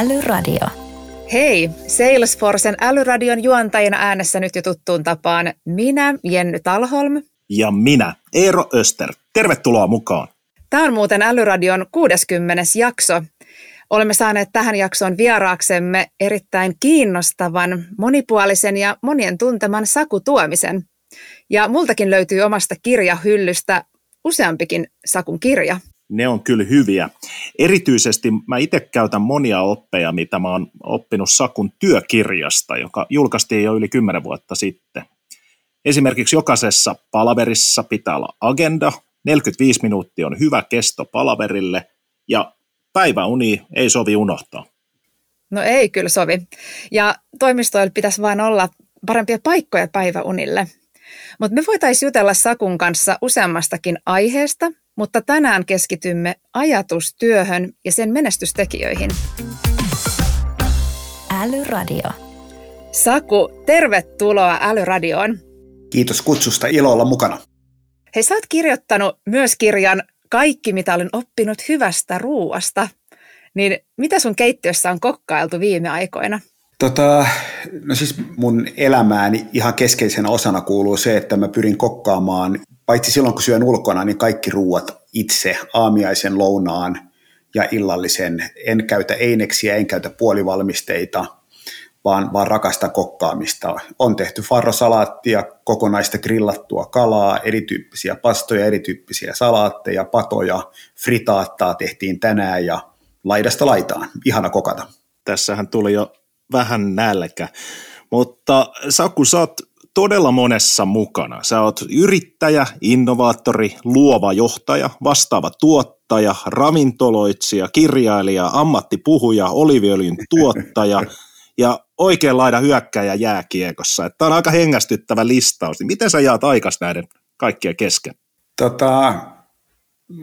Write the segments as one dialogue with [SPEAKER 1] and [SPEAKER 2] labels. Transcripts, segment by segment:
[SPEAKER 1] Älyradio.
[SPEAKER 2] Hei, Salesforcen älyradion juontajana äänessä nyt jo tuttuun tapaan minä, Jenny Talholm.
[SPEAKER 3] Ja minä, Eero Öster. Tervetuloa mukaan.
[SPEAKER 2] Tämä on muuten Älyradion 60. jakso. Olemme saaneet tähän jaksoon vieraaksemme erittäin kiinnostavan, monipuolisen ja monien tunteman Saku Tuomisen. Ja multakin löytyy omasta kirjahyllystä useampikin Sakun kirja
[SPEAKER 3] ne on kyllä hyviä. Erityisesti mä itse käytän monia oppeja, mitä mä oon oppinut Sakun työkirjasta, joka julkaistiin jo yli 10 vuotta sitten. Esimerkiksi jokaisessa palaverissa pitää olla agenda, 45 minuuttia on hyvä kesto palaverille ja päiväuni ei sovi unohtaa.
[SPEAKER 2] No ei kyllä sovi. Ja toimistoilla pitäisi vain olla parempia paikkoja päiväunille. Mutta me voitaisiin jutella Sakun kanssa useammastakin aiheesta, mutta tänään keskitymme ajatustyöhön ja sen menestystekijöihin.
[SPEAKER 1] Älyradio.
[SPEAKER 2] Saku, tervetuloa Älyradioon.
[SPEAKER 4] Kiitos kutsusta, ilo olla mukana.
[SPEAKER 2] Hei, sä oot kirjoittanut myös kirjan Kaikki, mitä olen oppinut hyvästä ruuasta. Niin mitä sun keittiössä on kokkailtu viime aikoina?
[SPEAKER 4] Tota, no siis mun elämääni ihan keskeisenä osana kuuluu se, että mä pyrin kokkaamaan, paitsi silloin kun syön ulkona, niin kaikki ruuat itse, aamiaisen, lounaan ja illallisen. En käytä eineksiä, en käytä puolivalmisteita, vaan, vaan rakasta kokkaamista. On tehty farrosalaattia, kokonaista grillattua kalaa, erityyppisiä pastoja, erityyppisiä salaatteja, patoja, fritaattaa tehtiin tänään ja laidasta laitaan. Ihana kokata.
[SPEAKER 3] Tässähän tuli jo vähän nälkä. Mutta Saku, sä oot todella monessa mukana. Sä oot yrittäjä, innovaattori, luova johtaja, vastaava tuottaja, ravintoloitsija, kirjailija, ammattipuhuja, oliviöljyn tuottaja ja oikein laida hyökkäjä jääkiekossa. Tämä on aika hengästyttävä listaus. Niin miten sä jaat aikas näiden kaikkien kesken?
[SPEAKER 4] Tota,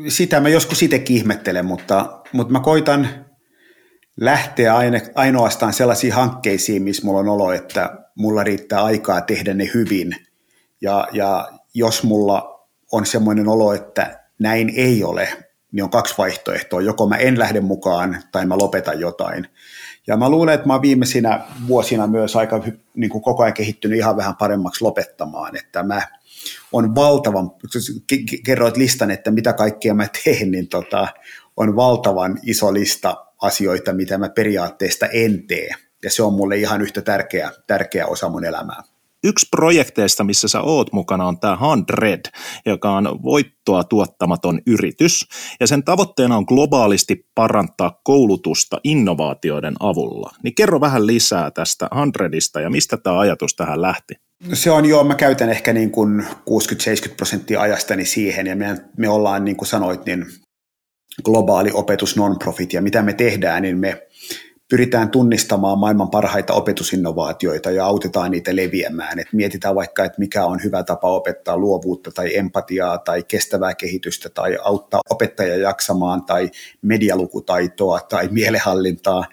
[SPEAKER 4] sitä mä joskus itsekin ihmettelen, mutta, mutta mä koitan – lähteä ainoastaan sellaisiin hankkeisiin, missä mulla on olo, että mulla riittää aikaa tehdä ne hyvin. Ja, ja jos mulla on semmoinen olo, että näin ei ole, niin on kaksi vaihtoehtoa. Joko mä en lähde mukaan tai mä lopetan jotain. Ja mä luulen, että mä oon viimeisinä vuosina myös aika niin kuin koko ajan kehittynyt ihan vähän paremmaksi lopettamaan. Että mä on valtavan, kerroit listan, että mitä kaikkea mä teen, niin tota, on valtavan iso lista asioita, mitä mä periaatteesta en tee. Ja se on mulle ihan yhtä tärkeä, tärkeä osa mun elämää.
[SPEAKER 3] Yksi projekteista, missä sä oot mukana, on tämä Handred, joka on voittoa tuottamaton yritys. Ja sen tavoitteena on globaalisti parantaa koulutusta innovaatioiden avulla. Niin kerro vähän lisää tästä Handredista ja mistä tämä ajatus tähän lähti?
[SPEAKER 4] Se on joo, mä käytän ehkä niin kuin 60-70 prosenttia ajastani siihen ja me, me ollaan niin kuin sanoit, niin globaali opetus non-profit ja mitä me tehdään, niin me pyritään tunnistamaan maailman parhaita opetusinnovaatioita ja autetaan niitä leviämään. Et mietitään vaikka, että mikä on hyvä tapa opettaa luovuutta tai empatiaa tai kestävää kehitystä tai auttaa opettajia jaksamaan tai medialukutaitoa tai mielehallintaa,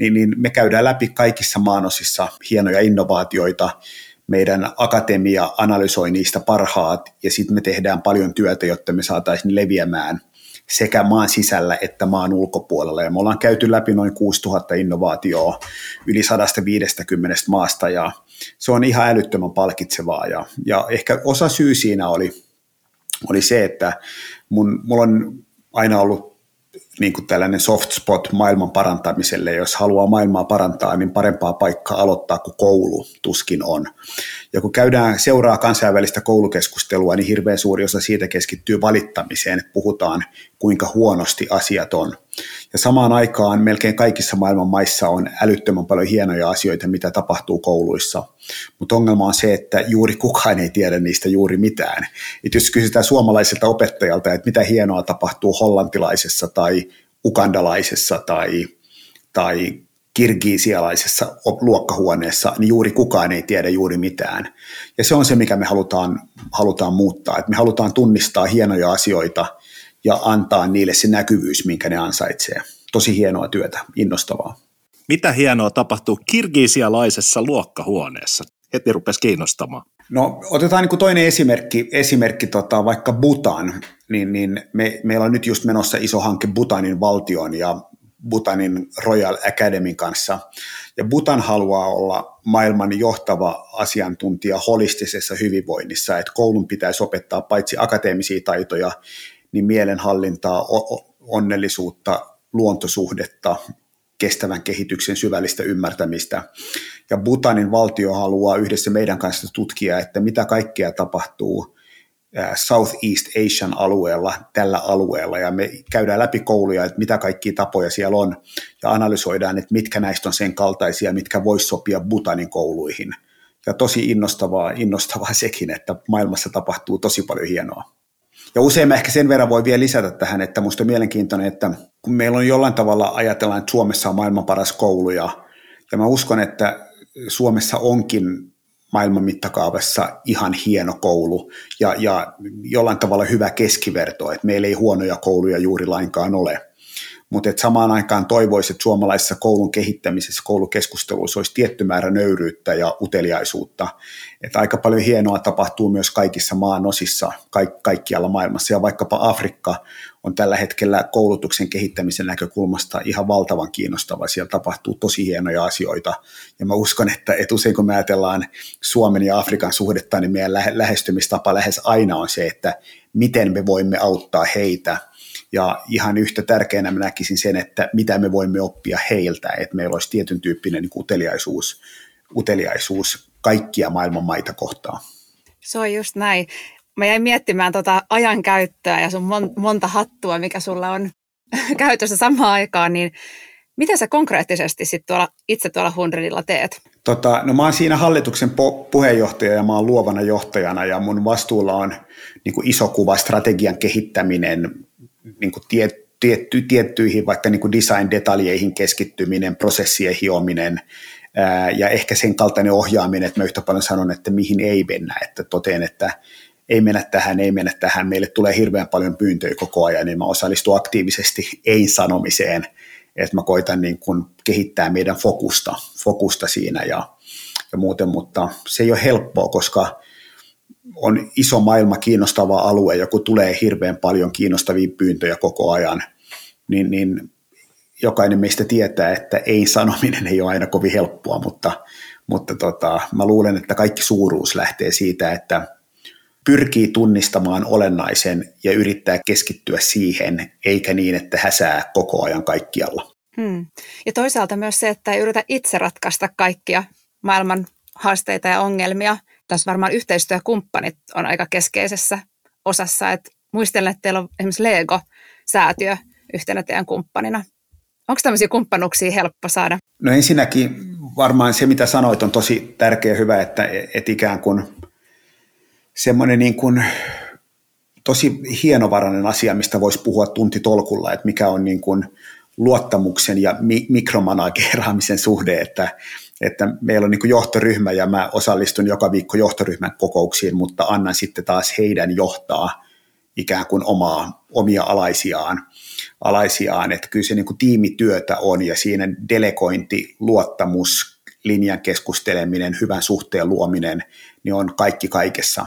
[SPEAKER 4] niin, niin me käydään läpi kaikissa maanosissa hienoja innovaatioita, meidän akatemia analysoi niistä parhaat ja sitten me tehdään paljon työtä, jotta me saataisiin leviämään – sekä maan sisällä että maan ulkopuolella. Ja me ollaan käyty läpi noin 6000 innovaatioa yli 150 maasta ja se on ihan älyttömän palkitsevaa. Ja, ja ehkä osa syy siinä oli, oli se, että mun, mulla on aina ollut niin kuin tällainen soft spot maailman parantamiselle. Jos haluaa maailmaa parantaa, niin parempaa paikkaa aloittaa kuin koulu tuskin on. Ja kun käydään seuraa kansainvälistä koulukeskustelua, niin hirveän suuri osa siitä keskittyy valittamiseen, että puhutaan kuinka huonosti asiat on. Ja samaan aikaan melkein kaikissa maailman maissa on älyttömän paljon hienoja asioita, mitä tapahtuu kouluissa. Mutta ongelma on se, että juuri kukaan ei tiedä niistä juuri mitään. Et jos kysytään suomalaiselta opettajalta, että mitä hienoa tapahtuu hollantilaisessa tai ukandalaisessa tai, tai kirgiisialaisessa luokkahuoneessa, niin juuri kukaan ei tiedä juuri mitään. Ja se on se, mikä me halutaan, halutaan muuttaa. Et me halutaan tunnistaa hienoja asioita ja antaa niille se näkyvyys, minkä ne ansaitsee. Tosi hienoa työtä, innostavaa.
[SPEAKER 3] Mitä hienoa tapahtuu kirgiisialaisessa luokkahuoneessa? Heti rupesi kiinnostamaan.
[SPEAKER 4] No otetaan niin toinen esimerkki, esimerkki tota, vaikka Butan, niin, niin me, meillä on nyt just menossa iso hanke Butanin valtion ja Butanin Royal Academy kanssa. Ja Butan haluaa olla maailman johtava asiantuntija holistisessa hyvinvoinnissa, että koulun pitäisi opettaa paitsi akateemisia taitoja, niin mielenhallintaa, onnellisuutta, luontosuhdetta, kestävän kehityksen syvällistä ymmärtämistä. Ja Butanin valtio haluaa yhdessä meidän kanssa tutkia, että mitä kaikkea tapahtuu Southeast Asian alueella, tällä alueella, ja me käydään läpi kouluja, että mitä kaikkia tapoja siellä on, ja analysoidaan, että mitkä näistä on sen kaltaisia, mitkä voisi sopia Butanin kouluihin. Ja tosi innostavaa, innostavaa sekin, että maailmassa tapahtuu tosi paljon hienoa. Ja usein mä ehkä sen verran voi vielä lisätä tähän, että minusta on mielenkiintoinen, että kun meillä on jollain tavalla ajatellaan, että Suomessa on maailman paras koulu, ja, ja mä uskon, että Suomessa onkin maailman mittakaavassa ihan hieno koulu ja, ja jollain tavalla hyvä keskiverto, että meillä ei huonoja kouluja juuri lainkaan ole mutta samaan aikaan toivoisi, että suomalaisessa koulun kehittämisessä, koulukeskusteluissa olisi tietty määrä nöyryyttä ja uteliaisuutta. Että aika paljon hienoa tapahtuu myös kaikissa maan osissa, ka- kaikkialla maailmassa. Ja vaikkapa Afrikka on tällä hetkellä koulutuksen kehittämisen näkökulmasta ihan valtavan kiinnostava. Siellä tapahtuu tosi hienoja asioita. Ja mä uskon, että, että usein kun me ajatellaan Suomen ja Afrikan suhdetta, niin meidän lähestymistapa lähes aina on se, että miten me voimme auttaa heitä – ja ihan yhtä tärkeänä mä näkisin sen, että mitä me voimme oppia heiltä, että meillä olisi tietyn tyyppinen niin uteliaisuus, uteliaisuus kaikkia maailman maita kohtaan.
[SPEAKER 2] Se on just näin. Mä jäin miettimään tota ajankäyttöä ja sun monta hattua, mikä sulla on käytössä samaan aikaan, niin mitä sä konkreettisesti sit tuolla, itse tuolla Hundredilla teet?
[SPEAKER 4] Tota, no mä oon siinä hallituksen po- puheenjohtaja ja mä oon luovana johtajana ja mun vastuulla on niin iso kuva strategian kehittäminen, niin kuin tiet, tietty, tiettyihin vaikka niin kuin design-detaljeihin keskittyminen, prosessien hiominen ää, ja ehkä sen kaltainen ohjaaminen, että mä yhtä paljon sanon, että mihin ei mennä, että toteen, että ei mennä tähän, ei mennä tähän, meille tulee hirveän paljon pyyntöjä koko ajan, niin mä osallistun aktiivisesti ei-sanomiseen, että mä koitan niin kuin kehittää meidän fokusta, fokusta siinä ja, ja muuten, mutta se ei ole helppoa, koska on iso maailma, kiinnostava alue, joku tulee hirveän paljon kiinnostavia pyyntöjä koko ajan, niin, niin jokainen meistä tietää, että ei sanominen ei ole aina kovin helppoa, mutta, mutta tota, mä luulen, että kaikki suuruus lähtee siitä, että pyrkii tunnistamaan olennaisen ja yrittää keskittyä siihen, eikä niin, että häsää koko ajan kaikkialla.
[SPEAKER 2] Hmm. Ja toisaalta myös se, että ei yritä itse ratkaista kaikkia maailman haasteita ja ongelmia, tässä varmaan yhteistyökumppanit on aika keskeisessä osassa. Että muistelen, että teillä on esimerkiksi Lego-säätiö yhtenä teidän kumppanina. Onko tämmöisiä kumppanuuksia helppo saada?
[SPEAKER 4] No ensinnäkin varmaan se, mitä sanoit, on tosi tärkeä hyvä, että et ikään kuin semmoinen niin kuin tosi hienovarainen asia, mistä voisi puhua tuntitolkulla, että mikä on niin kuin luottamuksen ja mi- mikromanageeraamisen suhde, että että meillä on niin johtoryhmä ja mä osallistun joka viikko johtoryhmän kokouksiin, mutta annan sitten taas heidän johtaa ikään kuin omaa, omia alaisiaan. alaisiaan. Että kyllä se niin tiimityötä on ja siinä delegointi, luottamus, linjan keskusteleminen, hyvän suhteen luominen, niin on kaikki kaikessa.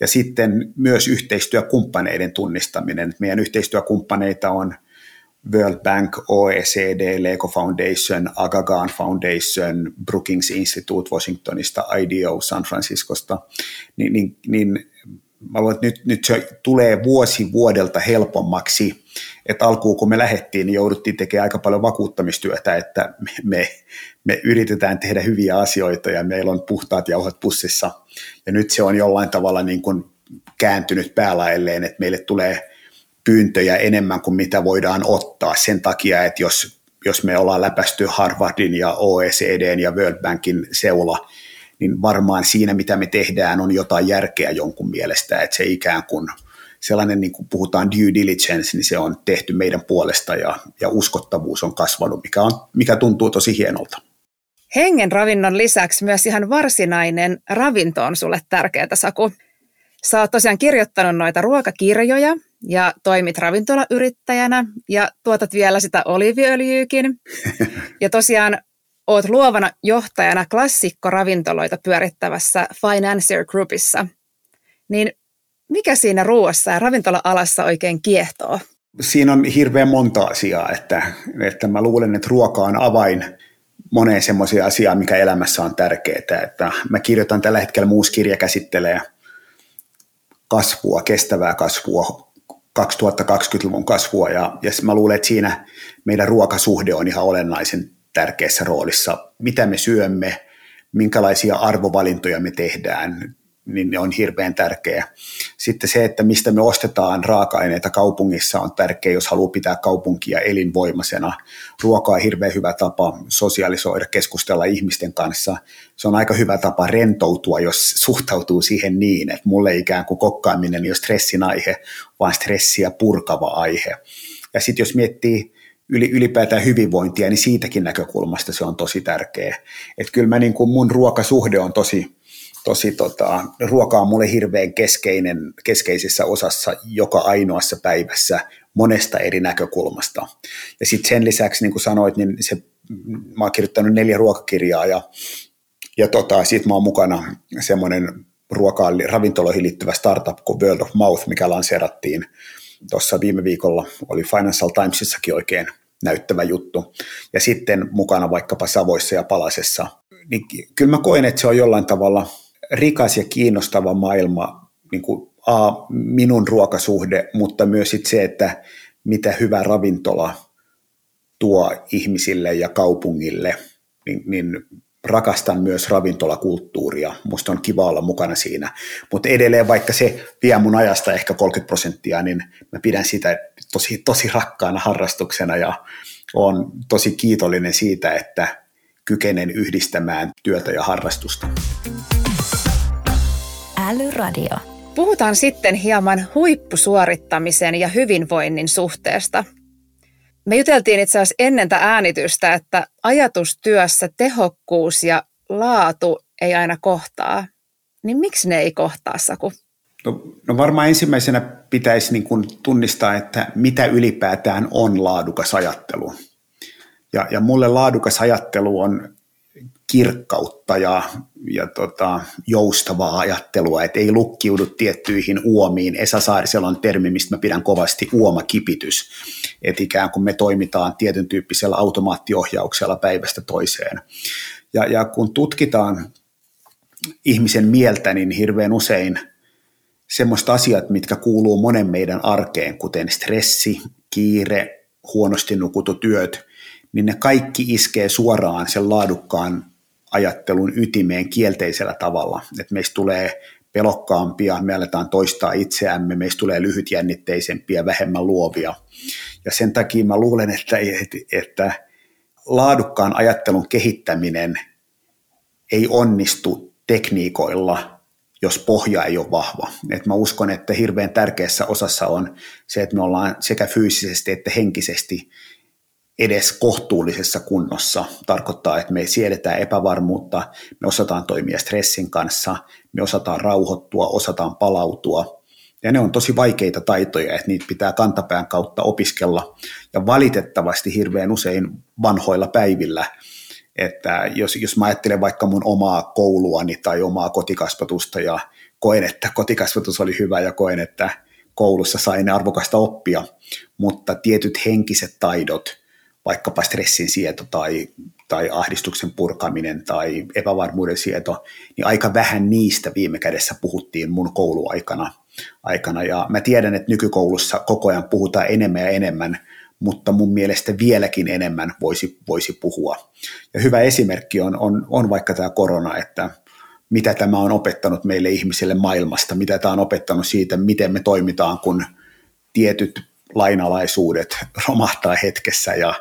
[SPEAKER 4] Ja sitten myös yhteistyökumppaneiden tunnistaminen. Meidän yhteistyökumppaneita on – World Bank, OECD, Lego Foundation, Agagan Foundation, Brookings Institute Washingtonista, IDEO San Franciscosta, niin, niin, niin mä luulen, että nyt, nyt se tulee vuosi vuodelta helpommaksi, että alkuun kun me lähdettiin, niin jouduttiin tekemään aika paljon vakuuttamistyötä, että me, me yritetään tehdä hyviä asioita ja meillä on puhtaat jauhat pussissa. Ja nyt se on jollain tavalla niin kuin kääntynyt päälaelleen, että meille tulee pyyntöjä enemmän kuin mitä voidaan ottaa sen takia, että jos, jos me ollaan läpästy Harvardin ja OECDn ja World Bankin seula, niin varmaan siinä, mitä me tehdään, on jotain järkeä jonkun mielestä, että se ikään kuin sellainen, niin kuin puhutaan due diligence, niin se on tehty meidän puolesta ja, ja uskottavuus on kasvanut, mikä, on, mikä tuntuu tosi hienolta.
[SPEAKER 2] Hengen ravinnon lisäksi myös ihan varsinainen ravinto on sulle tärkeää, Saku. Sä oot tosiaan kirjoittanut noita ruokakirjoja ja toimit ravintolayrittäjänä ja tuotat vielä sitä oliviöljyykin. Ja tosiaan oot luovana johtajana klassikkoravintoloita pyörittävässä Financier Groupissa. Niin mikä siinä ruoassa ja ravintola-alassa oikein kiehtoo?
[SPEAKER 4] Siinä on hirveän monta asiaa, että, että mä luulen, että ruoka on avain moneen semmoiseen asiaan, mikä elämässä on tärkeää. Että mä kirjoitan tällä hetkellä, muusi kirja käsittelee kasvua, kestävää kasvua, 2020-luvun kasvua ja, ja mä luulen, että siinä meidän ruokasuhde on ihan olennaisen tärkeässä roolissa. Mitä me syömme, minkälaisia arvovalintoja me tehdään, niin ne on hirveän tärkeä. Sitten se, että mistä me ostetaan raaka-aineita kaupungissa on tärkeä, jos haluaa pitää kaupunkia elinvoimaisena. Ruoka on hirveän hyvä tapa sosiaalisoida, keskustella ihmisten kanssa. Se on aika hyvä tapa rentoutua, jos suhtautuu siihen niin, että mulle ikään kuin kokkaaminen ei ole stressin aihe, vaan stressiä purkava aihe. Ja sitten jos miettii ylipäätään hyvinvointia, niin siitäkin näkökulmasta se on tosi tärkeä. Että kyllä mä niin kuin mun ruokasuhde on tosi, tosi tota, ruoka on mulle hirveän keskeinen, keskeisessä osassa joka ainoassa päivässä monesta eri näkökulmasta. Ja sitten sen lisäksi, niin kuin sanoit, niin se, mä oon kirjoittanut neljä ruokakirjaa ja, ja tota, sitten mä oon mukana semmoinen ruokaan, ravintoloihin liittyvä startup kuin World of Mouth, mikä lanseerattiin tuossa viime viikolla, oli Financial Timesissakin oikein näyttävä juttu. Ja sitten mukana vaikkapa Savoissa ja Palasessa. Niin kyllä mä koen, että se on jollain tavalla – rikas ja kiinnostava maailma, niin kuin A, minun ruokasuhde, mutta myös sit se, että mitä hyvä ravintola tuo ihmisille ja kaupungille, niin, niin rakastan myös ravintolakulttuuria. Musta on kiva olla mukana siinä. Mutta edelleen, vaikka se vie mun ajasta ehkä 30 prosenttia, niin mä pidän sitä tosi, tosi rakkaana harrastuksena ja on tosi kiitollinen siitä, että kykenen yhdistämään työtä ja harrastusta.
[SPEAKER 2] Älyradio. Puhutaan sitten hieman huippusuorittamisen ja hyvinvoinnin suhteesta. Me juteltiin itse asiassa ennen tätä äänitystä, että ajatustyössä tehokkuus ja laatu ei aina kohtaa. Niin miksi ne ei kohtaa, Saku?
[SPEAKER 4] No, no varmaan ensimmäisenä pitäisi niin kuin tunnistaa, että mitä ylipäätään on laadukas ajattelu. Ja, ja mulle laadukas ajattelu on kirkkautta ja, ja tota, joustavaa ajattelua, että ei lukkiudu tiettyihin uomiin. Esa Saarisella on termi, mistä mä pidän kovasti uomakipitys, että ikään kuin me toimitaan tietyn tyyppisellä automaattiohjauksella päivästä toiseen. Ja, ja kun tutkitaan ihmisen mieltä, niin hirveän usein semmoista asiat, mitkä kuuluu monen meidän arkeen, kuten stressi, kiire, huonosti nukutut työt, niin ne kaikki iskee suoraan sen laadukkaan ajattelun ytimeen kielteisellä tavalla, että meistä tulee pelokkaampia, me aletaan toistaa itseämme, meistä tulee lyhytjännitteisempiä, vähemmän luovia. Ja sen takia mä luulen, että, että laadukkaan ajattelun kehittäminen ei onnistu tekniikoilla, jos pohja ei ole vahva. Et mä uskon, että hirveän tärkeässä osassa on se, että me ollaan sekä fyysisesti että henkisesti edes kohtuullisessa kunnossa. Tarkoittaa, että me siedetään epävarmuutta, me osataan toimia stressin kanssa, me osataan rauhoittua, osataan palautua. Ja ne on tosi vaikeita taitoja, että niitä pitää kantapään kautta opiskella. Ja valitettavasti hirveän usein vanhoilla päivillä, että jos, jos mä ajattelen vaikka mun omaa kouluani tai omaa kotikasvatusta ja koen, että kotikasvatus oli hyvä ja koen, että koulussa sain arvokasta oppia, mutta tietyt henkiset taidot – vaikkapa stressin sieto tai, tai ahdistuksen purkaminen tai epävarmuuden sieto, niin aika vähän niistä viime kädessä puhuttiin mun kouluaikana. Aikana. Ja mä tiedän, että nykykoulussa koko ajan puhutaan enemmän ja enemmän, mutta mun mielestä vieläkin enemmän voisi, voisi puhua. Ja hyvä esimerkki on, on, on vaikka tämä korona, että mitä tämä on opettanut meille ihmisille maailmasta, mitä tämä on opettanut siitä, miten me toimitaan, kun tietyt lainalaisuudet romahtaa hetkessä ja,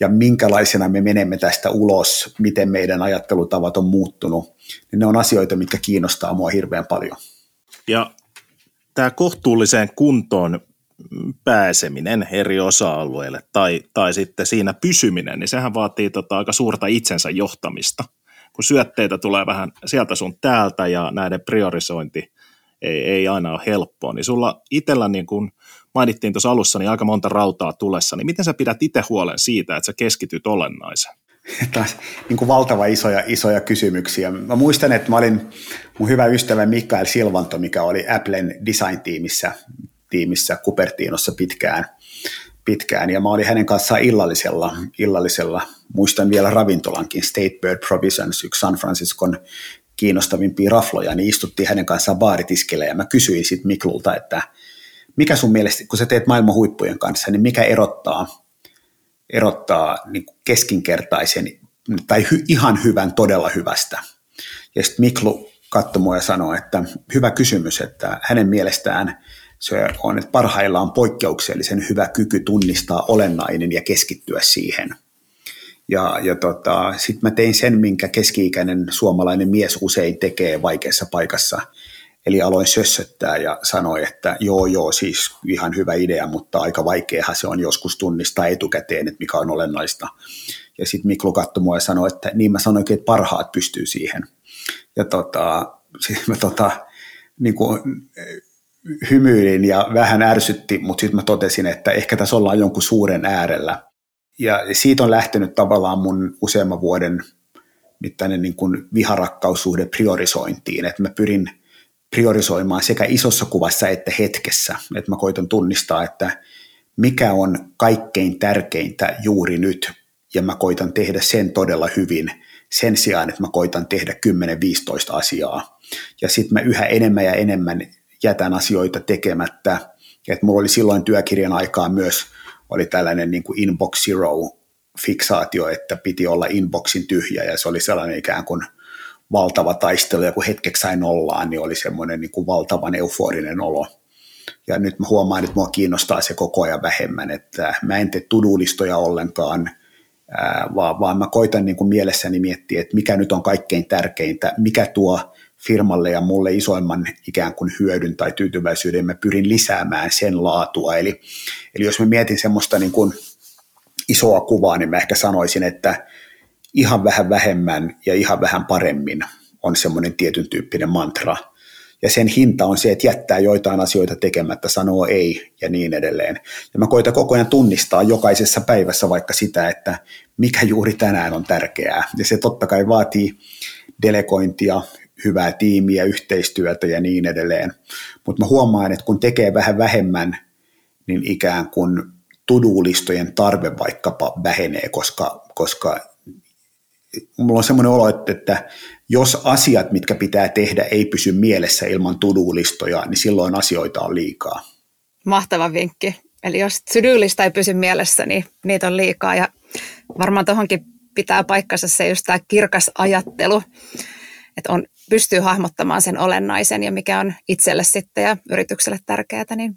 [SPEAKER 4] ja minkälaisena me menemme tästä ulos, miten meidän ajattelutavat on muuttunut, niin ne on asioita, mitkä kiinnostaa mua hirveän paljon.
[SPEAKER 3] Ja tämä kohtuulliseen kuntoon pääseminen eri osa-alueille tai, tai sitten siinä pysyminen, niin sehän vaatii tota aika suurta itsensä johtamista. Kun syötteitä tulee vähän sieltä sun täältä ja näiden priorisointi ei, ei aina ole helppoa, niin sulla itsellä niin kun mainittiin tuossa alussa, niin aika monta rautaa tulessa, niin miten sä pidät itse huolen siitä, että sä keskityt olennaiseen?
[SPEAKER 4] Taas niin kuin valtava isoja, isoja kysymyksiä. Mä muistan, että mä olin mun hyvä ystävä Mikael Silvanto, mikä oli Applen design-tiimissä tiimissä Cupertinossa pitkään, pitkään ja mä olin hänen kanssaan illallisella, illallisella muistan vielä ravintolankin State Bird Provisions, yksi San Franciscon kiinnostavimpia rafloja, niin istuttiin hänen kanssaan baaritiskelle ja mä kysyin sitten Miklulta, että mikä sun mielestä, kun sä teet maailman huippujen kanssa, niin mikä erottaa, erottaa niin keskinkertaisen tai hy, ihan hyvän todella hyvästä. Ja sitten Miklu katsoi mua ja sanoi, että hyvä kysymys, että hänen mielestään se on, että parhaillaan poikkeuksellisen hyvä kyky tunnistaa olennainen ja keskittyä siihen. Ja, ja tota, sitten mä tein sen, minkä keski-ikäinen suomalainen mies usein tekee vaikeassa paikassa. Eli aloin sössöttää ja sanoi, että joo joo, siis ihan hyvä idea, mutta aika vaikeahan se on joskus tunnistaa etukäteen, että mikä on olennaista. Ja sitten Miklu katsoi mua ja sanoi, että niin mä sanoinkin, että parhaat pystyy siihen. Ja tota, siis mä tota, niin kuin, hymyilin ja vähän ärsytti, mutta sitten mä totesin, että ehkä tässä ollaan jonkun suuren äärellä. Ja siitä on lähtenyt tavallaan mun useamman vuoden mittainen niin kuin viharakkaussuhde priorisointiin, että mä pyrin priorisoimaan sekä isossa kuvassa että hetkessä, että mä koitan tunnistaa, että mikä on kaikkein tärkeintä juuri nyt, ja mä koitan tehdä sen todella hyvin sen sijaan, että mä koitan tehdä 10-15 asiaa. Ja sitten mä yhä enemmän ja enemmän jätän asioita tekemättä. Et mulla oli silloin työkirjan aikaa myös oli tällainen niin kuin inbox zero fiksaatio, että piti olla inboxin tyhjä ja se oli sellainen ikään kuin valtava taistelu ja kun hetkeksi sain ollaan, niin oli semmoinen niin kuin valtavan euforinen olo. Ja nyt mä huomaan, että mua kiinnostaa se koko ajan vähemmän, että mä en tee tudulistoja ollenkaan, vaan, vaan mä koitan niin kuin mielessäni miettiä, että mikä nyt on kaikkein tärkeintä, mikä tuo firmalle ja mulle isoimman ikään kuin hyödyn tai tyytyväisyyden, mä pyrin lisäämään sen laatua. Eli, eli jos mä mietin semmoista niin kuin isoa kuvaa, niin mä ehkä sanoisin, että ihan vähän vähemmän ja ihan vähän paremmin on semmoinen tietyn tyyppinen mantra. Ja sen hinta on se, että jättää joitain asioita tekemättä, sanoo ei ja niin edelleen. Ja mä koitan koko ajan tunnistaa jokaisessa päivässä vaikka sitä, että mikä juuri tänään on tärkeää. Ja se totta kai vaatii delegointia, hyvää tiimiä, yhteistyötä ja niin edelleen. Mutta mä huomaan, että kun tekee vähän vähemmän, niin ikään kuin tudulistojen tarve vaikkapa vähenee, koska, koska mulla on semmoinen olo, että jos asiat, mitkä pitää tehdä, ei pysy mielessä ilman tudulistoja, niin silloin asioita on liikaa.
[SPEAKER 2] Mahtava vinkki. Eli jos to ei pysy mielessä, niin niitä on liikaa. Ja varmaan tuohonkin pitää paikkansa se just tämä kirkas ajattelu, että on, pystyy hahmottamaan sen olennaisen ja mikä on itselle sitten ja yritykselle tärkeää, niin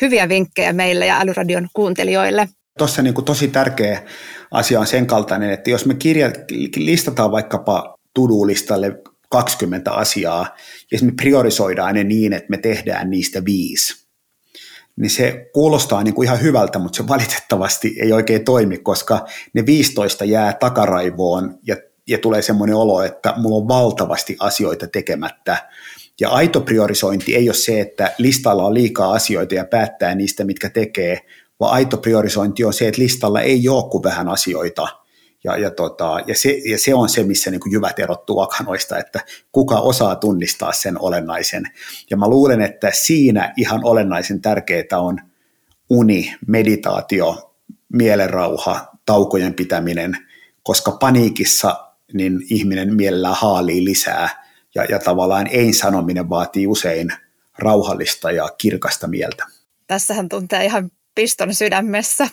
[SPEAKER 2] hyviä vinkkejä meille ja Älyradion kuuntelijoille.
[SPEAKER 4] Tuossa niin kuin tosi tärkeä asia on sen kaltainen, että jos me kirja, listataan vaikkapa to-do-listalle 20 asiaa, ja me priorisoidaan ne niin, että me tehdään niistä viisi, niin se kuulostaa niin kuin ihan hyvältä, mutta se valitettavasti ei oikein toimi, koska ne 15 jää takaraivoon ja, ja tulee semmoinen olo, että mulla on valtavasti asioita tekemättä. Ja aito priorisointi ei ole se, että listalla on liikaa asioita ja päättää niistä, mitkä tekee, vaan aito priorisointi on se, että listalla ei ole kuin vähän asioita – ja, ja, tota, ja, se, ja se on se, missä niin jyvät erottuu akanoista, että kuka osaa tunnistaa sen olennaisen. Ja mä luulen, että siinä ihan olennaisen tärkeää on uni, meditaatio, mielenrauha, taukojen pitäminen, koska paniikissa niin ihminen mielellään haalii lisää ja, ja tavallaan ei-sanominen vaatii usein rauhallista ja kirkasta mieltä.
[SPEAKER 2] Tässähän tuntee ihan piston sydämessä,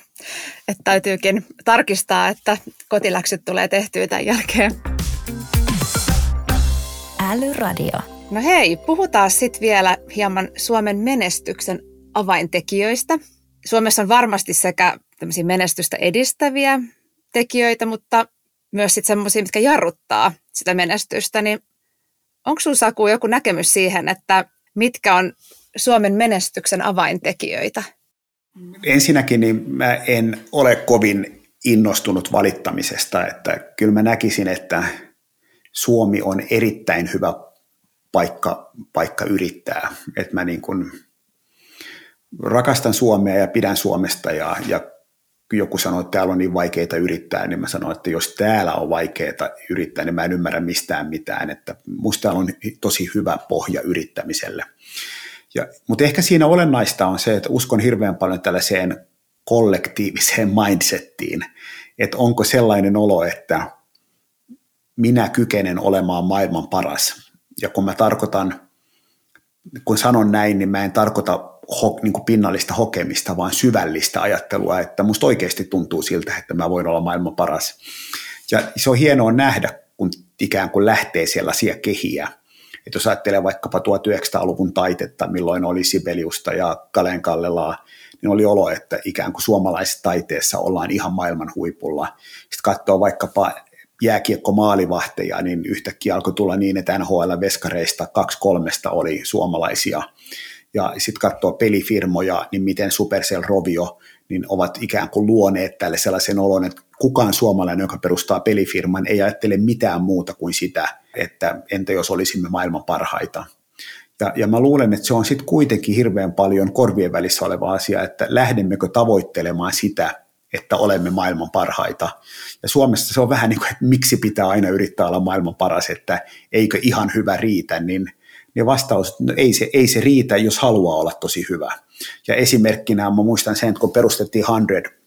[SPEAKER 2] että täytyykin tarkistaa, että kotiläksyt tulee tehtyä tämän jälkeen. Älyradio. No hei, puhutaan sitten vielä hieman Suomen menestyksen avaintekijöistä. Suomessa on varmasti sekä menestystä edistäviä tekijöitä, mutta myös sitten semmoisia, mitkä jarruttaa sitä menestystä. Niin onko sinulla Saku joku näkemys siihen, että mitkä on Suomen menestyksen avaintekijöitä?
[SPEAKER 4] Ensinnäkin niin mä en ole kovin innostunut valittamisesta, että kyllä mä näkisin, että Suomi on erittäin hyvä paikka, paikka yrittää. Että mä niin kuin rakastan Suomea ja pidän Suomesta ja, ja joku sanoo, että täällä on niin vaikeita yrittää, niin mä sanon, että jos täällä on vaikeita yrittää, niin mä en ymmärrä mistään mitään. Että musta täällä on tosi hyvä pohja yrittämiselle. Ja, mutta ehkä siinä olennaista on se, että uskon hirveän paljon tällaiseen kollektiiviseen mindsettiin, että onko sellainen olo, että minä kykenen olemaan maailman paras. Ja kun mä tarkoitan, kun sanon näin, niin mä en tarkoita ho, niin kuin pinnallista hokemista, vaan syvällistä ajattelua, että musta oikeasti tuntuu siltä, että mä voin olla maailman paras. Ja se on hienoa nähdä, kun ikään kuin lähtee sellaisia kehiä. Että jos ajattelee vaikkapa 1900-luvun taitetta, milloin oli Sibeliusta ja Kalen Kallelaa, niin oli olo, että ikään kuin suomalaisessa taiteessa ollaan ihan maailman huipulla. Sitten katsoo vaikkapa jääkiekko maalivahteja, niin yhtäkkiä alkoi tulla niin, että NHL-veskareista kaksi kolmesta oli suomalaisia. Ja sitten katsoo pelifirmoja, niin miten Supercell Rovio niin ovat ikään kuin luoneet tälle sellaisen olon, että kukaan suomalainen, joka perustaa pelifirman, ei ajattele mitään muuta kuin sitä, että entä jos olisimme maailman parhaita. Ja, ja mä luulen, että se on sitten kuitenkin hirveän paljon korvien välissä oleva asia, että lähdemmekö tavoittelemaan sitä, että olemme maailman parhaita. Ja Suomessa se on vähän niin kuin, että miksi pitää aina yrittää olla maailman paras, että eikö ihan hyvä riitä, niin, niin vastaus, no ei se, ei se riitä, jos haluaa olla tosi hyvä. Ja esimerkkinä mä muistan sen, että kun perustettiin 100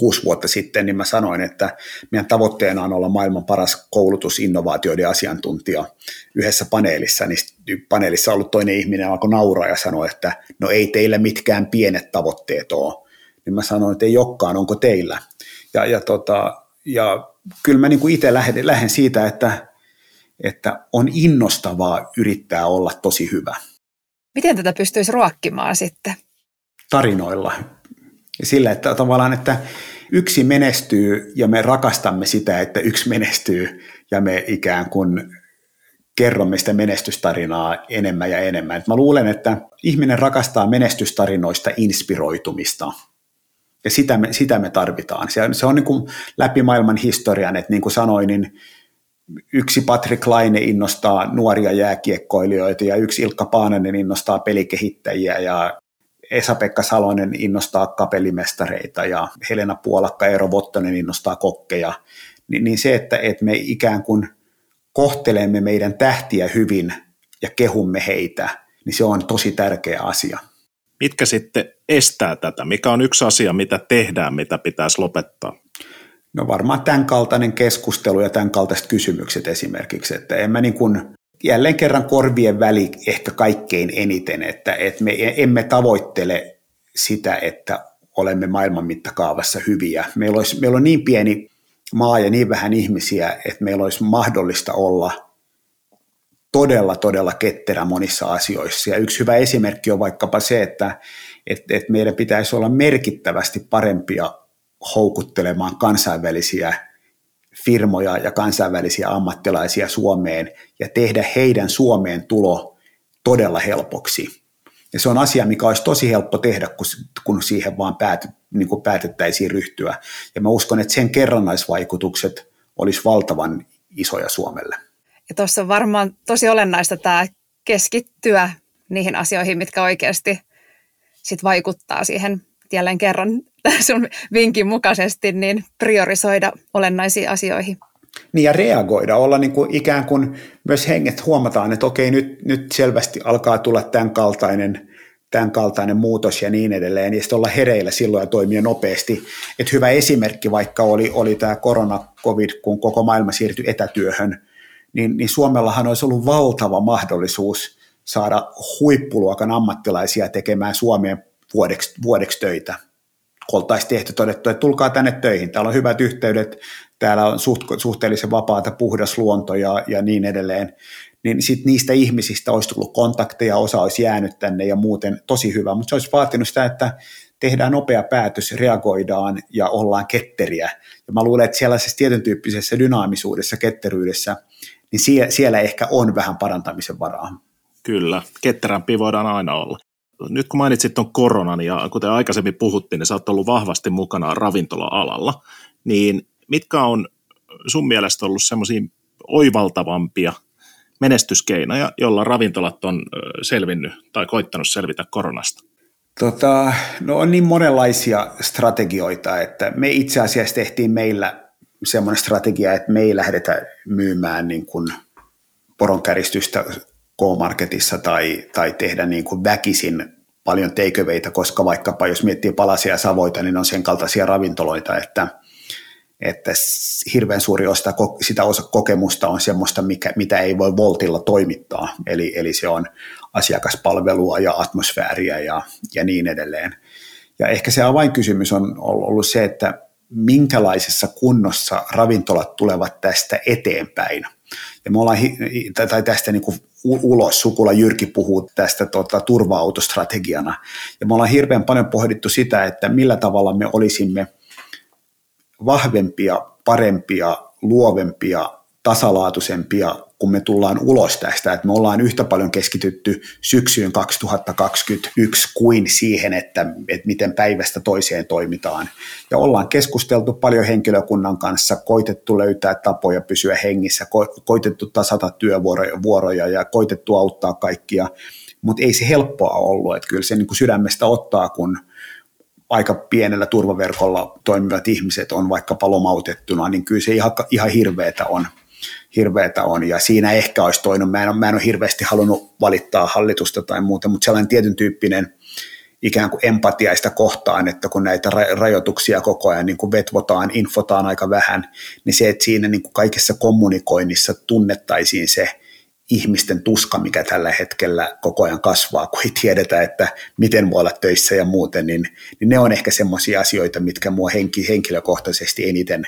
[SPEAKER 4] kuusi vuotta sitten, niin mä sanoin, että meidän tavoitteena on olla maailman paras koulutusinnovaatioiden asiantuntija yhdessä paneelissa, niin paneelissa on ollut toinen ihminen alkoi nauraa ja sanoi, että no ei teillä mitkään pienet tavoitteet ole. Niin mä sanoin, että ei olekaan, onko teillä. Ja, ja, tota, ja kyllä mä niin kuin itse lähden, lähden siitä, että, että on innostavaa yrittää olla tosi hyvä.
[SPEAKER 2] Miten tätä pystyisi ruokkimaan sitten?
[SPEAKER 4] Tarinoilla. Sillä, että tavallaan, että yksi menestyy ja me rakastamme sitä, että yksi menestyy ja me ikään kuin kerromme sitä menestystarinaa enemmän ja enemmän. Mä luulen, että ihminen rakastaa menestystarinoista inspiroitumista. Ja sitä me, sitä me tarvitaan. Se on, se on niin kuin läpi maailman historian, että niin kuin sanoin, niin yksi Patrick Laine innostaa nuoria jääkiekkoilijoita ja yksi Ilkka Paananen innostaa pelikehittäjiä ja Esa-Pekka Salonen innostaa kapellimestareita ja Helena Puolakka, Eero Vottonen innostaa kokkeja, niin, niin se, että, että me ikään kuin kohtelemme meidän tähtiä hyvin ja kehumme heitä, niin se on tosi tärkeä asia.
[SPEAKER 3] Mitkä sitten estää tätä? Mikä on yksi asia, mitä tehdään, mitä pitäisi lopettaa?
[SPEAKER 4] No varmaan tämän kaltainen keskustelu ja tämän kaltaiset kysymykset esimerkiksi, että en mä niin kuin jälleen kerran korvien väli ehkä kaikkein eniten, että, että me emme tavoittele sitä, että olemme maailman mittakaavassa hyviä. Meillä, olisi, meillä on niin pieni maa ja niin vähän ihmisiä, että meillä olisi mahdollista olla todella, todella ketterä monissa asioissa. Ja yksi hyvä esimerkki on vaikkapa se, että, että, että meidän pitäisi olla merkittävästi parempia houkuttelemaan kansainvälisiä firmoja ja kansainvälisiä ammattilaisia Suomeen ja tehdä heidän Suomeen tulo todella helpoksi. Ja se on asia, mikä olisi tosi helppo tehdä, kun, siihen vaan päät, niin kuin päätettäisiin ryhtyä. Ja mä uskon, että sen kerrannaisvaikutukset olisi valtavan isoja Suomelle.
[SPEAKER 2] Ja tuossa on varmaan tosi olennaista tämä keskittyä niihin asioihin, mitkä oikeasti sit vaikuttaa siihen jälleen kerran sun vinkin mukaisesti, niin priorisoida olennaisiin asioihin.
[SPEAKER 4] Niin ja reagoida, olla niin kuin ikään kuin myös henget huomataan, että okei nyt, nyt selvästi alkaa tulla tämän kaltainen, tämän kaltainen muutos ja niin edelleen, ja sitten olla hereillä silloin ja toimia nopeasti. Et hyvä esimerkki vaikka oli, oli tämä korona, covid, kun koko maailma siirtyi etätyöhön, niin, niin Suomellahan olisi ollut valtava mahdollisuus saada huippuluokan ammattilaisia tekemään Suomeen vuodeksi, vuodeksi töitä. Oltaisiin tehty todettu, että tulkaa tänne töihin, täällä on hyvät yhteydet, täällä on suht, suhteellisen vapaata, puhdas luonto ja, ja niin edelleen, niin sitten niistä ihmisistä olisi tullut kontakteja, osa olisi jäänyt tänne ja muuten tosi hyvä, mutta se olisi vaatinut sitä, että tehdään nopea päätös, reagoidaan ja ollaan ketteriä. Ja mä luulen, että sellaisessa tietyn tyyppisessä dynaamisuudessa, ketteryydessä, niin siellä, siellä ehkä on vähän parantamisen varaa.
[SPEAKER 3] Kyllä, ketterämpi voidaan aina olla nyt kun mainitsit tuon koronan ja kuten aikaisemmin puhuttiin, niin sä oot ollut vahvasti mukana ravintola-alalla, niin mitkä on sun mielestä ollut semmoisia oivaltavampia menestyskeinoja, jolla ravintolat on selvinnyt tai koittanut selvitä koronasta?
[SPEAKER 4] Tota, no on niin monenlaisia strategioita, että me itse asiassa tehtiin meillä semmoinen strategia, että me ei lähdetä myymään niin kuin poronkääristystä K-Marketissa tai, tai tehdä niin kuin väkisin paljon takeawaita, koska vaikkapa jos miettii palasia ja savoita, niin on sen kaltaisia ravintoloita, että, että hirveän suuri osa sitä osa kokemusta on semmoista, mikä, mitä ei voi Voltilla toimittaa, eli, eli se on asiakaspalvelua ja atmosfääriä ja, ja niin edelleen. Ja ehkä se avainkysymys on ollut se, että minkälaisessa kunnossa ravintolat tulevat tästä eteenpäin. Ja me ollaan, tai tästä niin kuin ulos, Sukula Jyrki puhuu tästä tota, turva-autostrategiana. Ja me ollaan hirveän paljon pohdittu sitä, että millä tavalla me olisimme vahvempia, parempia, luovempia, tasalaatuisempia kun me tullaan ulos tästä, että me ollaan yhtä paljon keskitytty syksyyn 2021 kuin siihen, että, että miten päivästä toiseen toimitaan. Ja ollaan keskusteltu paljon henkilökunnan kanssa, koitettu löytää tapoja pysyä hengissä, ko- koitettu tasata työvuoroja ja koitettu auttaa kaikkia, mutta ei se helppoa ollut, että kyllä se niin kuin sydämestä ottaa, kun aika pienellä turvaverkolla toimivat ihmiset on vaikka palomautettuna, niin kyllä se ihan, ihan hirveetä on – hirveätä on, ja siinä ehkä olisi toinen, mä en, mä en ole hirveästi halunnut valittaa hallitusta tai muuta, mutta sellainen tietyn tyyppinen ikään kuin empatiaista kohtaan, että kun näitä rajoituksia koko ajan niin kuin vetvotaan, infotaan aika vähän, niin se, että siinä niin kuin kaikessa kommunikoinnissa tunnettaisiin se ihmisten tuska, mikä tällä hetkellä koko ajan kasvaa, kun ei tiedetä, että miten voi olla töissä ja muuten, niin, niin ne on ehkä semmoisia asioita, mitkä mua henki, henkilökohtaisesti eniten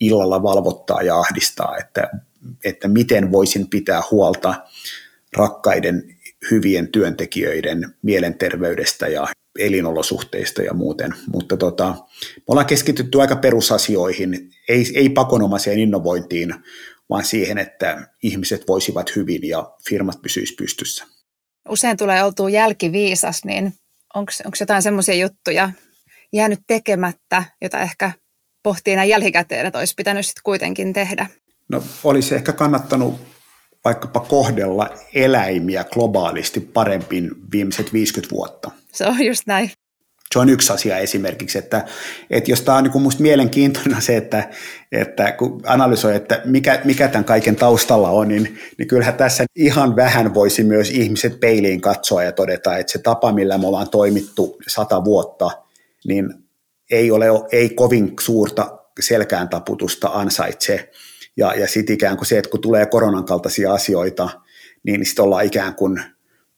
[SPEAKER 4] illalla valvottaa ja ahdistaa, että että miten voisin pitää huolta rakkaiden hyvien työntekijöiden mielenterveydestä ja elinolosuhteista ja muuten. Mutta tota, me ollaan keskitytty aika perusasioihin, ei, ei pakonomaiseen innovointiin, vaan siihen, että ihmiset voisivat hyvin ja firmat pysyisivät pystyssä.
[SPEAKER 2] Usein tulee oltua jälkiviisas, niin onko jotain semmoisia juttuja jäänyt tekemättä, jota ehkä pohtii näin jälkikäteen, että olisi pitänyt sitten kuitenkin tehdä?
[SPEAKER 4] No olisi ehkä kannattanut vaikkapa kohdella eläimiä globaalisti parempin viimeiset 50 vuotta.
[SPEAKER 2] Se on just näin.
[SPEAKER 4] Se on yksi asia esimerkiksi, että, että jos tämä on niin minusta mielenkiintoinen se, että, että kun analysoi, että mikä, mikä tämän kaiken taustalla on, niin, niin kyllähän tässä ihan vähän voisi myös ihmiset peiliin katsoa ja todeta, että se tapa, millä me ollaan toimittu sata vuotta, niin ei ole ei kovin suurta selkään taputusta ansaitse ja, ja sitten ikään kuin se, että kun tulee koronan kaltaisia asioita, niin sitten ollaan ikään kuin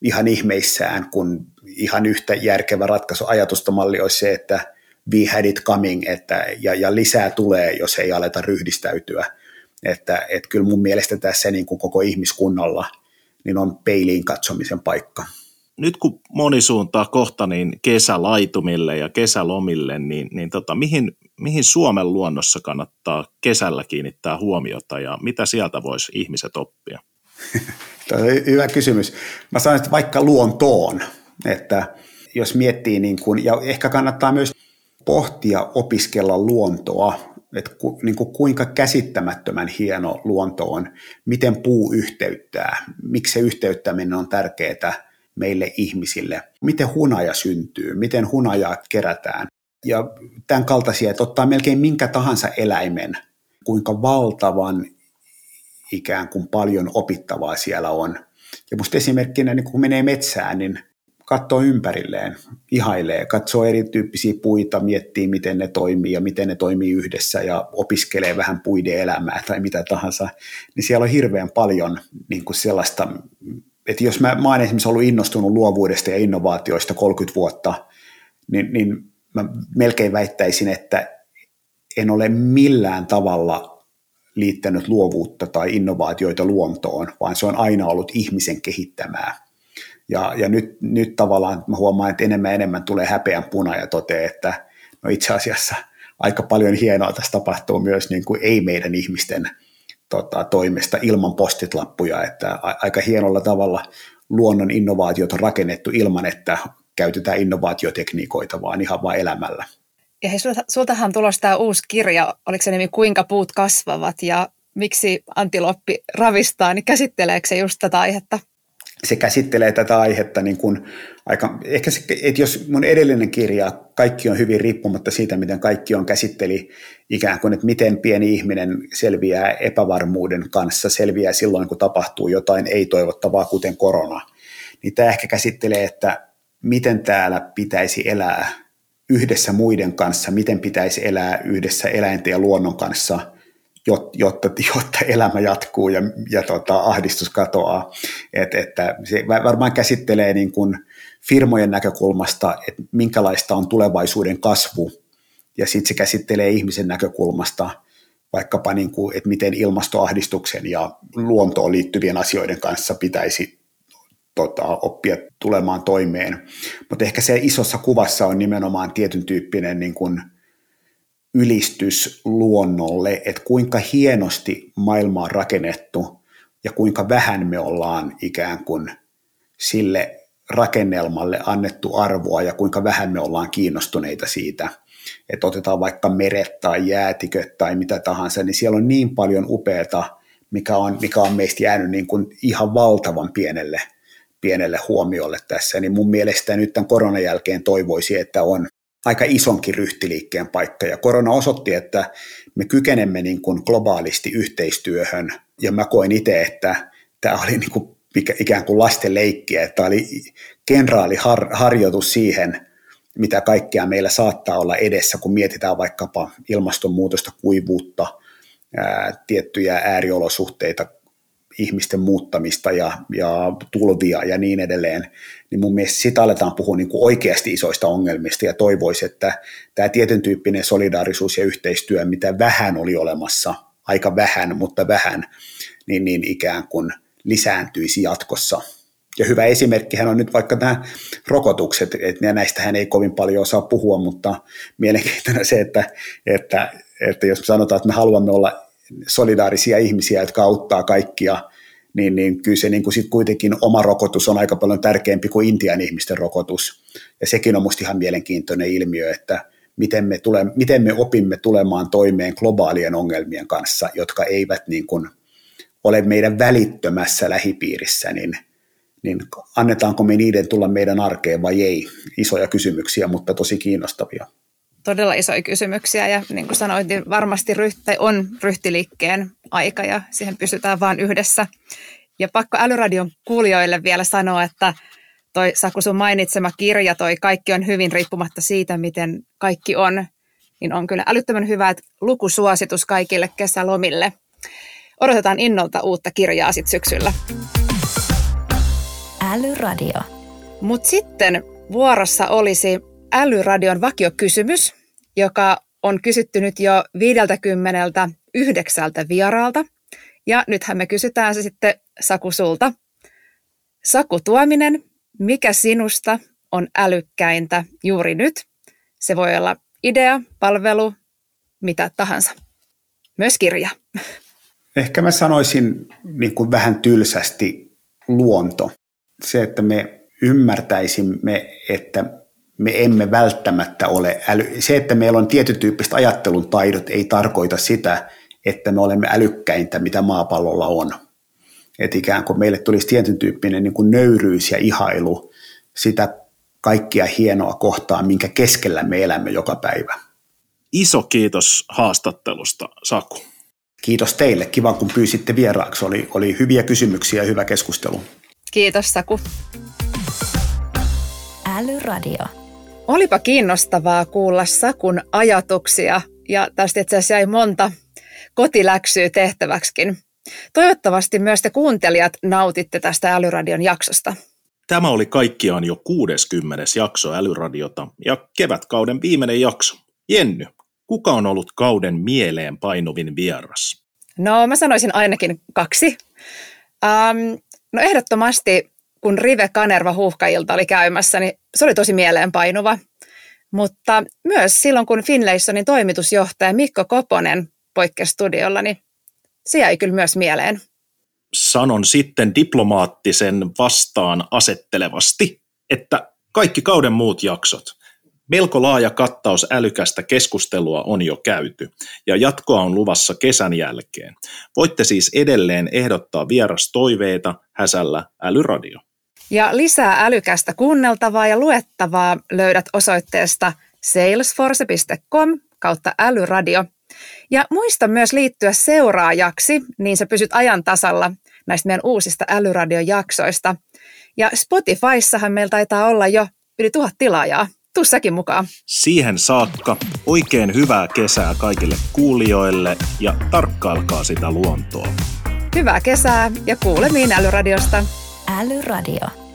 [SPEAKER 4] ihan ihmeissään, kun ihan yhtä järkevä ratkaisu, ajatustamalli olisi se, että we had it coming, että, ja, ja lisää tulee, jos ei aleta ryhdistäytyä. Että, että kyllä mun mielestä tässä niin kuin koko ihmiskunnalla niin on peiliin katsomisen paikka.
[SPEAKER 3] Nyt kun moni suuntaa kohta niin kesälaitumille ja kesälomille, niin, niin tota, mihin mihin Suomen luonnossa kannattaa kesällä kiinnittää huomiota ja mitä sieltä voisi ihmiset oppia?
[SPEAKER 4] Tämä on hyvä kysymys. Mä sanoin, että vaikka luontoon, että jos miettii, niin kuin, ja ehkä kannattaa myös pohtia opiskella luontoa, että ku, niin kuin kuinka käsittämättömän hieno luonto on, miten puu yhteyttää, miksi se yhteyttäminen on tärkeää meille ihmisille, miten hunaja syntyy, miten hunajaa kerätään, ja tämän kaltaisia, että ottaa melkein minkä tahansa eläimen, kuinka valtavan ikään kuin paljon opittavaa siellä on. Ja musta esimerkkinä, niin kun menee metsään, niin katsoo ympärilleen, ihailee, katsoo erityyppisiä puita, miettii miten ne toimii ja miten ne toimii yhdessä ja opiskelee vähän puiden elämää tai mitä tahansa, niin siellä on hirveän paljon niin kuin sellaista, että jos mä, mä oon esimerkiksi ollut innostunut luovuudesta ja innovaatioista 30 vuotta, niin, niin mä melkein väittäisin, että en ole millään tavalla liittänyt luovuutta tai innovaatioita luontoon, vaan se on aina ollut ihmisen kehittämää. Ja, ja nyt, nyt tavallaan mä huomaan, että enemmän enemmän tulee häpeän puna ja toteaa, että no itse asiassa aika paljon hienoa tässä tapahtuu myös niin kuin ei meidän ihmisten tota, toimesta ilman postitlappuja, että aika hienolla tavalla luonnon innovaatiot on rakennettu ilman, että käytetään innovaatiotekniikoita, vaan ihan vain elämällä.
[SPEAKER 2] Ja hei, sultahan tulossa tämä uusi kirja, oliko se nimi Kuinka puut kasvavat ja miksi antiloppi ravistaa, niin käsitteleekö se just tätä aihetta?
[SPEAKER 4] se käsittelee tätä aihetta niin kuin aika, ehkä se, että jos mun edellinen kirja, kaikki on hyvin riippumatta siitä, miten kaikki on käsitteli ikään kuin, että miten pieni ihminen selviää epävarmuuden kanssa, selviää silloin, kun tapahtuu jotain ei-toivottavaa, kuten korona, niin tämä ehkä käsittelee, että miten täällä pitäisi elää yhdessä muiden kanssa, miten pitäisi elää yhdessä eläinten ja luonnon kanssa – jotta, jotta elämä jatkuu ja, ja tota, ahdistus katoaa. Et, että se varmaan käsittelee niin kuin firmojen näkökulmasta, että minkälaista on tulevaisuuden kasvu, ja sitten se käsittelee ihmisen näkökulmasta vaikkapa, niin kuin, että miten ilmastoahdistuksen ja luontoon liittyvien asioiden kanssa pitäisi tota, oppia tulemaan toimeen. Mutta ehkä se isossa kuvassa on nimenomaan tietyn tyyppinen niin kuin, ylistys luonnolle, että kuinka hienosti maailma on rakennettu ja kuinka vähän me ollaan ikään kuin sille rakennelmalle annettu arvoa ja kuinka vähän me ollaan kiinnostuneita siitä. Että otetaan vaikka meret tai jäätiköt tai mitä tahansa, niin siellä on niin paljon upeata, mikä on, mikä on meistä jäänyt niin kuin ihan valtavan pienelle, pienelle huomiolle tässä. Niin mun mielestä nyt tämän koronan jälkeen toivoisi, että on aika isonkin ryhtiliikkeen paikka. Ja korona osoitti, että me kykenemme niin kuin globaalisti yhteistyöhön. Ja mä koin itse, että tämä oli niin kuin ikään kuin lasten leikkiä, että tämä oli kenraaliharjoitus siihen, mitä kaikkea meillä saattaa olla edessä, kun mietitään vaikkapa ilmastonmuutosta, kuivuutta, ää, tiettyjä ääriolosuhteita, ihmisten muuttamista ja, ja tulvia ja niin edelleen, niin mun mielestä sitä aletaan puhua niin kuin oikeasti isoista ongelmista ja toivoisi, että tämä tietyn tyyppinen solidaarisuus ja yhteistyö, mitä vähän oli olemassa, aika vähän, mutta vähän, niin, niin ikään kuin lisääntyisi jatkossa. Ja hyvä esimerkkihän on nyt vaikka nämä rokotukset, että näistähän ei kovin paljon osaa puhua, mutta mielenkiintoinen se, että, että, että jos me sanotaan, että me haluamme olla solidaarisia ihmisiä, jotka auttaa kaikkia, niin, niin kyllä se niin kuin sit kuitenkin oma rokotus on aika paljon tärkeämpi kuin Intian ihmisten rokotus. Ja sekin on minusta ihan mielenkiintoinen ilmiö, että miten me, tule, miten me opimme tulemaan toimeen globaalien ongelmien kanssa, jotka eivät niin kuin ole meidän välittömässä lähipiirissä, niin, niin annetaanko me niiden tulla meidän arkeen vai ei? Isoja kysymyksiä, mutta tosi kiinnostavia
[SPEAKER 2] todella isoja kysymyksiä ja niin kuin sanoit, niin varmasti ryhti, on ryhtiliikkeen aika ja siihen pystytään vain yhdessä. Ja pakko Älyradion kuulijoille vielä sanoa, että toi Saku sun mainitsema kirja, toi Kaikki on hyvin riippumatta siitä, miten kaikki on, niin on kyllä älyttömän hyvä lukusuositus kaikille kesälomille. Odotetaan innolta uutta kirjaa sitten syksyllä. Älyradio. Mutta sitten vuorossa olisi Älyradion vakiokysymys, joka on kysytty nyt jo 59 vieraalta. Ja nythän me kysytään se sitten Saku sulta. Saku Tuominen, mikä sinusta on älykkäintä juuri nyt? Se voi olla idea, palvelu, mitä tahansa. Myös kirja.
[SPEAKER 4] Ehkä mä sanoisin niin kuin vähän tylsästi luonto. Se, että me ymmärtäisimme, että me emme välttämättä ole äly... Se, että meillä on tietyn tyyppistä ajattelun taidot, ei tarkoita sitä, että me olemme älykkäintä, mitä maapallolla on. Että ikään kuin meille tulisi tietyn tyyppinen niin kuin nöyryys ja ihailu sitä kaikkia hienoa kohtaa, minkä keskellä me elämme joka päivä.
[SPEAKER 3] Iso kiitos haastattelusta, Saku.
[SPEAKER 4] Kiitos teille. Kiva, kun pyysitte vieraaksi. Oli, oli hyviä kysymyksiä ja hyvä keskustelu.
[SPEAKER 2] Kiitos, Saku. Älyradio. Olipa kiinnostavaa kuulla Sakun ajatuksia ja tästä itse asiassa jäi monta kotiläksyä tehtäväksikin. Toivottavasti myös te kuuntelijat nautitte tästä Älyradion jaksosta.
[SPEAKER 3] Tämä oli kaikkiaan jo 60. jakso Älyradiota ja kevätkauden viimeinen jakso. Jenny, kuka on ollut kauden mieleen painuvin vieras?
[SPEAKER 2] No mä sanoisin ainakin kaksi. Um, no ehdottomasti kun Rive Kanerva huuhkajilta oli käymässä, niin se oli tosi mieleenpainuva. Mutta myös silloin, kun Finlaysonin toimitusjohtaja Mikko Koponen poikkesi studiolla, niin se jäi kyllä myös mieleen.
[SPEAKER 3] Sanon sitten diplomaattisen vastaan asettelevasti, että kaikki kauden muut jaksot, melko laaja kattaus älykästä keskustelua on jo käyty ja jatkoa on luvassa kesän jälkeen. Voitte siis edelleen ehdottaa vierastoiveita häsällä älyradio.
[SPEAKER 2] Ja lisää älykästä kuunneltavaa ja luettavaa löydät osoitteesta salesforce.com kautta älyradio. Ja muista myös liittyä seuraajaksi, niin sä pysyt ajan tasalla näistä meidän uusista älyradiojaksoista. Ja Spotifyssahan meillä taitaa olla jo yli tuhat tilaajaa. Tuu säkin mukaan.
[SPEAKER 3] Siihen saakka oikein hyvää kesää kaikille kuulijoille ja tarkkailkaa sitä luontoa.
[SPEAKER 2] Hyvää kesää ja kuulemiin Älyradiosta.
[SPEAKER 1] Älyradio.